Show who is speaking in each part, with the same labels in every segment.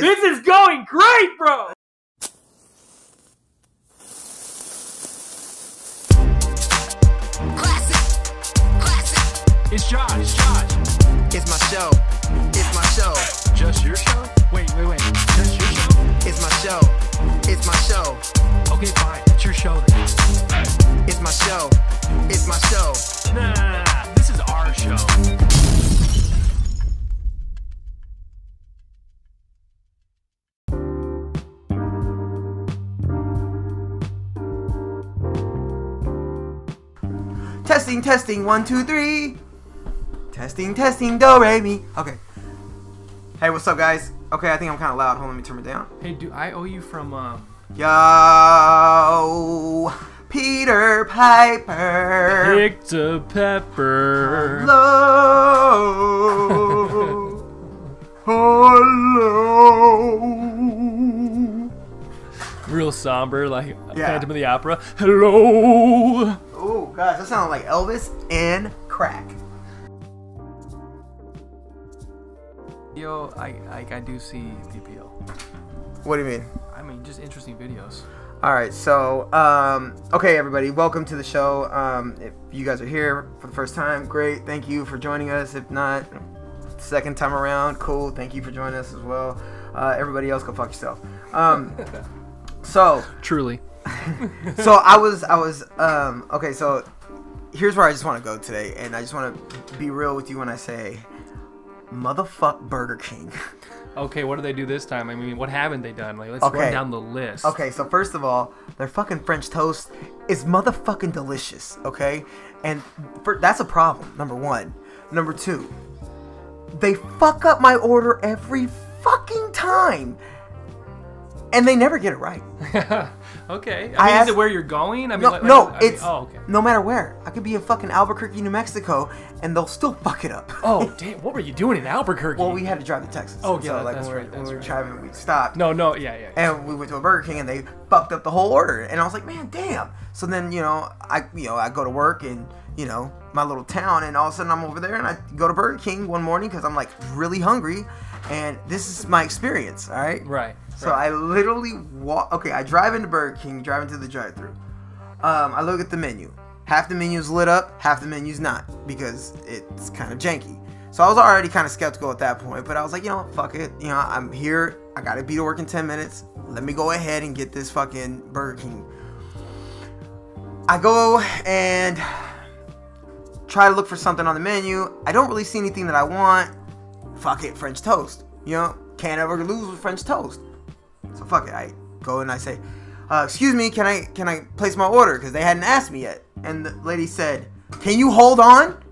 Speaker 1: This is going great, bro.
Speaker 2: Classic. Classic.
Speaker 3: It's Josh. Josh.
Speaker 2: It's my show. It's my show.
Speaker 3: Just your show? Wait, wait, wait. Just your show?
Speaker 2: It's my show. It's my show.
Speaker 3: Okay, fine. It's your show then.
Speaker 2: It's my show. It's my show.
Speaker 3: Nah, nah, nah, nah. This is our show.
Speaker 4: Testing, testing, one, two, three. Testing, testing, do, re, mi. Okay. Hey, what's up, guys? Okay, I think I'm kind of loud. Hold on, let me turn it down.
Speaker 1: Hey, do I owe you from uh
Speaker 4: Yo, Peter Piper.
Speaker 1: Victor Pepper?
Speaker 4: Hello. Hello.
Speaker 1: Real somber, like
Speaker 4: Yeah.
Speaker 1: Phantom of the Opera. Hello.
Speaker 4: Oh, guys, that sounded like Elvis and crack.
Speaker 1: Yo, I, I I do see PPL.
Speaker 4: What do you mean?
Speaker 1: I mean, just interesting videos.
Speaker 4: All right, so um, okay, everybody, welcome to the show. Um, if you guys are here for the first time, great, thank you for joining us. If not, second time around, cool, thank you for joining us as well. Uh, everybody else, go fuck yourself. Um, so,
Speaker 1: Truly.
Speaker 4: so I was, I was, um, okay, so here's where I just want to go today, and I just want to be real with you when I say, motherfuck Burger King.
Speaker 1: Okay, what do they do this time? I mean, what haven't they done? Like, let's
Speaker 4: Okay.
Speaker 1: run down the list.
Speaker 4: Okay, so first of all, their fucking French toast is motherfucking delicious, okay? And for, that's a problem, number one. Number two, they fuck up my order every fucking time. And they never get it right.
Speaker 1: okay. I mean,
Speaker 4: I
Speaker 1: is it where you're going? I mean,
Speaker 4: No,
Speaker 1: like-
Speaker 4: no,
Speaker 1: I mean-
Speaker 4: it's
Speaker 1: oh, okay.
Speaker 4: no matter where. I could be in fucking Albuquerque, New Mexico, and they'll still fuck it up.
Speaker 1: Oh, damn! What were you doing in Albuquerque?
Speaker 4: Well, we had to drive to Texas.
Speaker 1: Oh, yeah,
Speaker 4: so, like,
Speaker 1: that's
Speaker 4: when, we
Speaker 1: right,
Speaker 4: were, when
Speaker 1: that's
Speaker 4: we were
Speaker 1: right.
Speaker 4: driving, we stopped.
Speaker 1: No, no, yeah, yeah. yeah.
Speaker 4: and we went to a Burger King and they fucked up the whole order. And I was like, man, damn. So then, you know, I you know I go to work in you know my little town, and all of a sudden I'm over there and I go to Burger King one morning because I'm like really hungry, and this is my experience. All right.
Speaker 1: Right.
Speaker 4: So I literally walk. Okay, I drive into Burger King, drive into the drive-through. Um, I look at the menu. Half the menu's lit up, half the menu's not because it's kind of janky. So I was already kind of skeptical at that point, but I was like, you know, fuck it. You know, I'm here. I gotta be to work in 10 minutes. Let me go ahead and get this fucking Burger King. I go and try to look for something on the menu. I don't really see anything that I want. Fuck it, French toast. You know, can't ever lose with French toast. So fuck it. I go and I say, uh, "Excuse me, can I can I place my order?" Because they hadn't asked me yet. And the lady said, "Can you hold on?"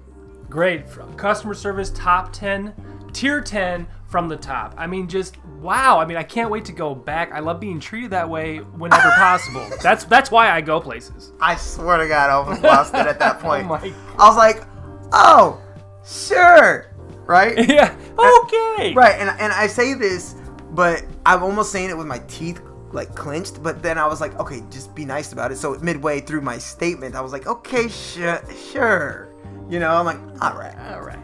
Speaker 1: Great. Customer service top 10, tier 10 from the top. I mean, just wow. I mean, I can't wait to go back. I love being treated that way whenever possible. That's that's why I go places.
Speaker 4: I swear to God, I almost lost it at that point.
Speaker 1: Oh my
Speaker 4: I was like, "Oh, sure." Right?
Speaker 1: Yeah. Okay.
Speaker 4: Right, and and I say this, but I'm almost saying it with my teeth like clenched. But then I was like, okay, just be nice about it. So midway through my statement, I was like, okay, sure, sure. You know, I'm like, all right.
Speaker 1: All right.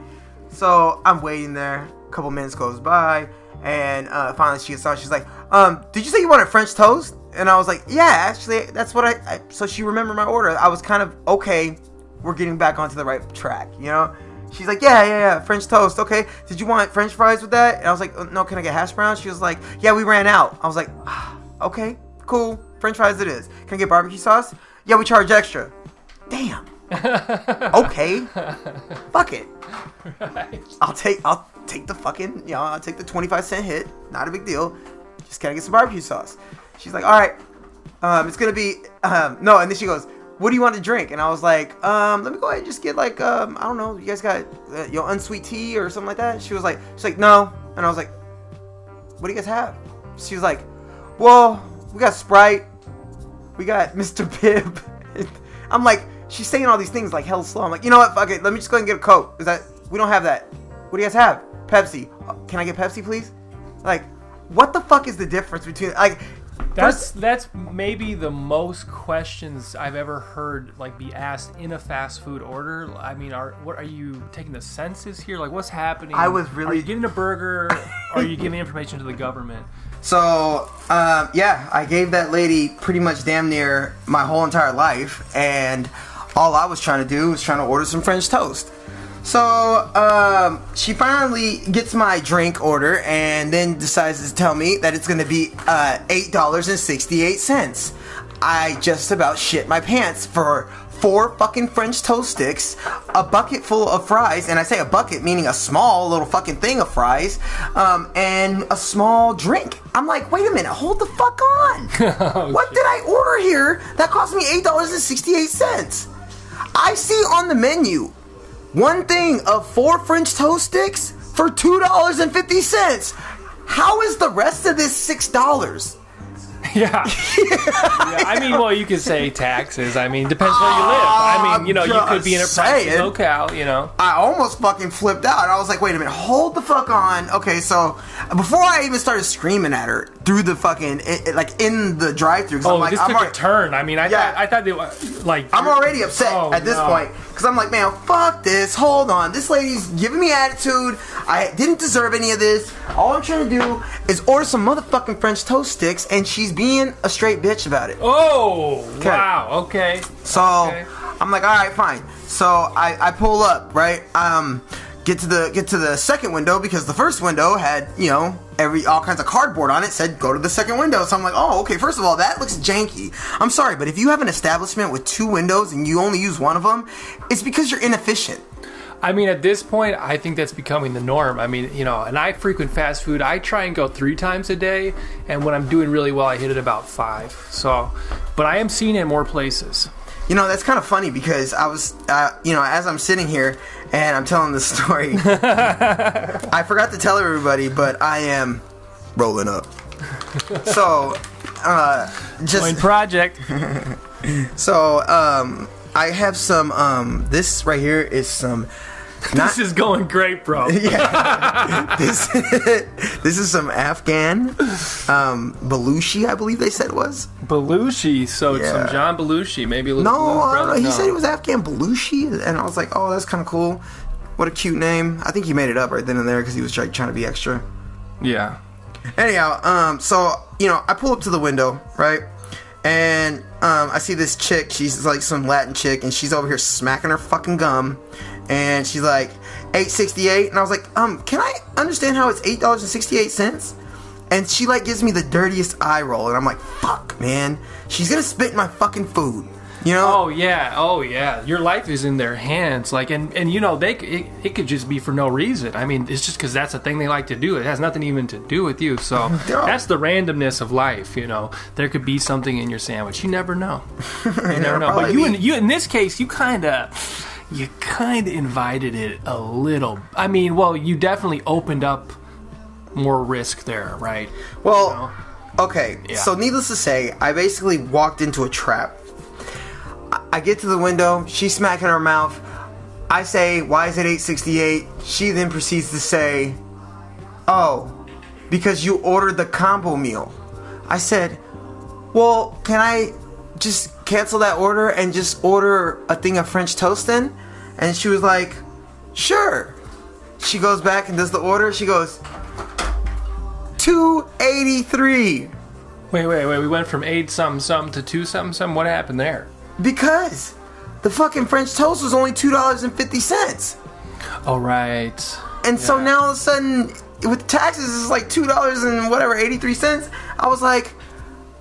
Speaker 4: So I'm waiting there. A couple minutes goes by, and uh, finally she gets on. She's like, um, did you say you wanted French toast? And I was like, yeah, actually, that's what I. I so she remembered my order. I was kind of okay. We're getting back onto the right track, you know. She's like, yeah, yeah, yeah, French toast. Okay. Did you want French fries with that? And I was like, "Uh, no. Can I get hash browns? She was like, yeah, we ran out. I was like, ah, okay, cool. French fries it is. Can I get barbecue sauce? Yeah, we charge extra. Damn. okay. Fuck it. I'll take I'll take the fucking you know I'll take the 25 cent hit. Not a big deal. Just can I get some barbecue sauce? She's like, all right. Um, it's gonna be um, no. And then she goes, what do you want to drink? And I was like, um, let me go ahead and just get like um, I don't know. You guys got uh, your unsweet tea or something like that? She was like, she's like, no. And I was like, what do you guys have? She was like, well, we got Sprite. We got Mr. Pibb. I'm like, she's saying all these things like hell slow. I'm like, you know what? Fuck it. Let me just go ahead and get a Coke. Is that we don't have that? What do you guys have? Pepsi. Uh, Can I get Pepsi, please? Like, what the fuck is the difference between like?
Speaker 1: That's that's maybe the most questions I've ever heard like be asked in a fast food order. I mean, are what are you taking the census here? Like, what's happening?
Speaker 4: I was
Speaker 1: Are
Speaker 4: really-
Speaker 1: you getting a burger? or are you giving information to the government?
Speaker 4: So, um, yeah, I gave that lady pretty much damn near my whole entire life, and all I was trying to do was trying to order some French toast. So, um, she finally gets my drink order and then decides to tell me that it's gonna be uh, $8.68. I just about shit my pants for four fucking French toast sticks, a bucket full of fries, and I say a bucket meaning a small little fucking thing of fries, um, and a small drink. I'm like, wait a minute, hold the fuck on. what did I order here that cost me $8.68? I see on the menu one thing of four French toast sticks for $2.50. How is the rest of this $6?
Speaker 1: Yeah. yeah. I mean, well, you could say taxes. I mean, depends where you live. I mean, you know, you could be in a pricey
Speaker 4: saying.
Speaker 1: locale. You know.
Speaker 4: I almost fucking flipped out. I was like, wait a minute, hold the fuck on. Okay, so before I even started screaming at her through the fucking, it, it- like in the drive through,
Speaker 1: Oh,
Speaker 4: I'm like,
Speaker 1: this
Speaker 4: I'm
Speaker 1: took
Speaker 4: already,
Speaker 1: a turn. I mean, I
Speaker 4: Yeah.
Speaker 1: thought I thought they were like.
Speaker 4: I'm already upset
Speaker 1: Oh,
Speaker 4: at this
Speaker 1: no.
Speaker 4: point because I'm like, man, fuck this. Hold on, this lady's giving me attitude. I didn't deserve any of this. All I'm trying to do is order some motherfucking French toast sticks, and she's being a straight bitch about it.
Speaker 1: Oh wow. Okay.
Speaker 4: So
Speaker 1: Okay.
Speaker 4: I'm like, all right, fine. So I, I pull up, right? Um, get to the get to the second window because the first window had you know every all kinds of cardboard on it. Said go to the second window. So I'm like, oh, okay. First of all, that looks janky. I'm sorry, but if you have an establishment with two windows and you only use one of them, it's because you're inefficient.
Speaker 1: I mean, at this point, I think that's becoming the norm. I mean, you know, and I frequent fast food. I try and go three times a day, and when I'm doing really well, I hit it about five. So, but I am seeing it more places.
Speaker 4: You know, that's kind of funny because I was, uh, you know, as I'm sitting here and I'm telling this story, I forgot to tell everybody, but I am rolling up. So, uh, just
Speaker 1: project.
Speaker 4: so, um, I have some. Um, this right here is some. Not,
Speaker 1: this is going great, bro. yeah.
Speaker 4: this, this is some Afghan um, Belushi, I believe they said it was.
Speaker 1: Belushi. So it's
Speaker 4: Yeah.
Speaker 1: some John Belushi. Maybe a little.
Speaker 4: No,
Speaker 1: Blues
Speaker 4: I don't know.
Speaker 1: Brothers?
Speaker 4: He
Speaker 1: No.
Speaker 4: said it was Afghan Belushi, and I was like, oh, that's kind of cool. What a cute name. I think he made it up right then and there because he was like trying to be extra.
Speaker 1: Yeah.
Speaker 4: Anyhow, um, so you know, I pull up to the window, right, and um, I see this chick. She's like some Latin chick, and she's over here smacking her fucking gum, and she's like eight sixty eight, and I was like, um, can I understand how it's eight dollars and sixty eight cents? And she like gives me the dirtiest eye roll, and I'm like, fuck, man, she's gonna spit in my fucking food, you know?
Speaker 1: Oh yeah, oh yeah. Your life is in their hands. Like, and and you know, they it, it could just be for no reason. I mean, it's just because that's a thing they like to do. It has nothing even to do with you. So that's the randomness of life. You know, there could be something in your sandwich. You never know. You never know. But you, in, you in this case, you kind of. You kind of invited it a little. I mean, well, you definitely opened up more risk there, right?
Speaker 4: Well, okay.
Speaker 1: Yeah.
Speaker 4: So, needless to say, I basically walked into a trap. I- get to the window. She's smacking her mouth. I say, "Why is it 868?" She then proceeds to say, "Oh, because you ordered the combo meal." I said, "Well, can I just cancel that order and just order a thing of French toast then?" And she was like, "Sure." She goes back and does the order. She goes, 283
Speaker 1: Wait, wait, wait. We went from eight something something to two something something. What happened there?
Speaker 4: Because the fucking French toast was only two dollars and fifty cents.
Speaker 1: All right. right.
Speaker 4: and so now all of a sudden with taxes it's like two dollars and whatever eighty three cents. I was like,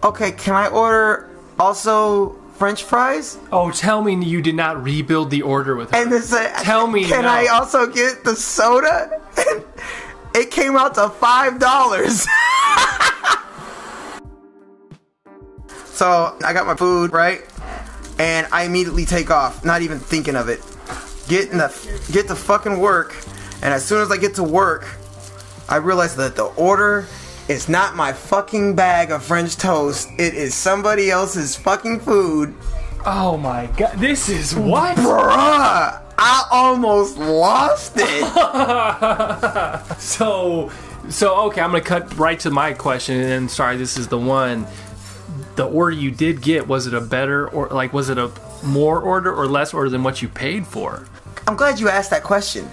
Speaker 4: okay, can I order also French fries?
Speaker 1: Oh, tell me you did not rebuild the order with her.
Speaker 4: And then say,
Speaker 1: Tell me
Speaker 4: can
Speaker 1: no.
Speaker 4: I also get the soda? And it came out to five dollars. so I got my food right, and I immediately take off, not even thinking of it. Get in the get to fucking work, and as soon as I get to work, I realize that the order is not my fucking bag of French toast. It is somebody else's fucking food.
Speaker 1: oh my god, this is what?
Speaker 4: Bruh, I almost lost it.
Speaker 1: so, so okay, I'm gonna cut right to my question, and sorry, this is the one. The order you did get was it a better or like was it a more order or less order than what you paid for?
Speaker 4: I'm glad you asked that question.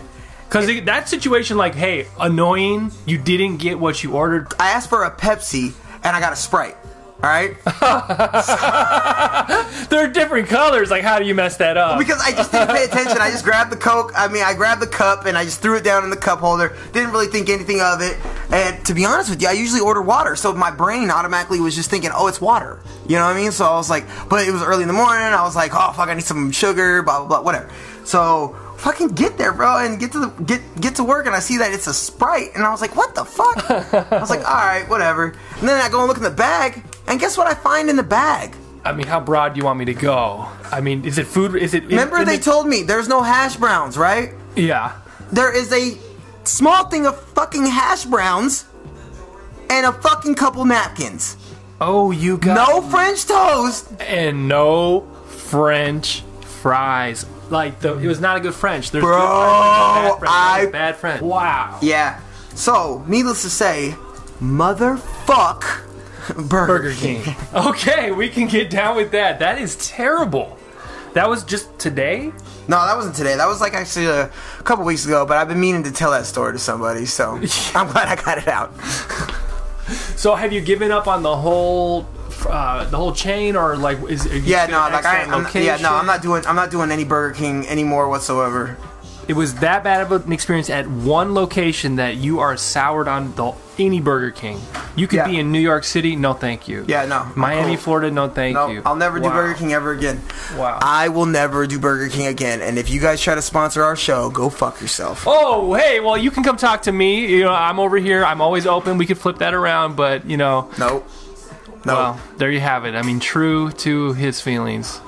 Speaker 1: Because that situation, like, hey, annoying, you didn't get what you ordered.
Speaker 4: I asked for a Pepsi and I got a Sprite. All right,
Speaker 1: They're different colors. Like, how do you mess that up?
Speaker 4: because I just didn't pay attention. I just grabbed the Coke. I mean, I grabbed the cup and I just threw it down in the cup holder. Didn't really think anything of it. And to be honest with you, I usually order water, so my brain automatically was just thinking, "Oh, it's water." You know what I mean? So I was like, but it was early in the morning. I was like, "Oh, fuck, I need some sugar." Blah blah blah, whatever. So fucking get there, bro, and get to the get get to work, and I see that it's a Sprite, and I was like, "What the fuck?" I was like, "All right, whatever." And then I go and look in the bag, and guess what I find in the bag?
Speaker 1: I mean, how broad do you want me to go? I mean, is it food? Is it?
Speaker 4: Remember they
Speaker 1: the-
Speaker 4: told me there's no hash browns, right?
Speaker 1: Yeah.
Speaker 4: There is a small thing of fucking hash browns and a fucking couple napkins.
Speaker 1: Oh, you got
Speaker 4: No French toast.
Speaker 1: and no French fries. Like the, it was not a good French. There's
Speaker 4: Bro,
Speaker 1: good French, bad French,
Speaker 4: I-
Speaker 1: bad French. Wow.
Speaker 4: Yeah. So, needless to say, motherfuck Burger,
Speaker 1: Burger King. Okay, we can get down with that. That is terrible. That was just today.
Speaker 4: No, that wasn't today. That was like actually a couple weeks ago, but I've been meaning to tell that story to somebody, so I'm glad I got it out.
Speaker 1: So have you given up on the whole, uh, the whole chain, or like is?
Speaker 4: Yeah, no, like I I'm, yeah, no. I'm not doing, I'm not doing any Burger King anymore whatsoever.
Speaker 1: It was that bad of an experience at one location that you are soured on the any Burger King. You could
Speaker 4: Yeah.
Speaker 1: be in New York City, no thank you.
Speaker 4: Yeah, no,
Speaker 1: Miami,
Speaker 4: cool.
Speaker 1: Florida, no thank
Speaker 4: No,
Speaker 1: you.
Speaker 4: I'll never do Burger King ever again.
Speaker 1: Wow.
Speaker 4: I will never do Burger King again. And if you guys try to sponsor our show, go fuck yourself.
Speaker 1: Oh, hey, well, you can come talk to me. You know, I'm over here. I'm always open. We could flip that around, but you know,
Speaker 4: Nope. No.
Speaker 1: well, there you have it. I mean, true to his feelings.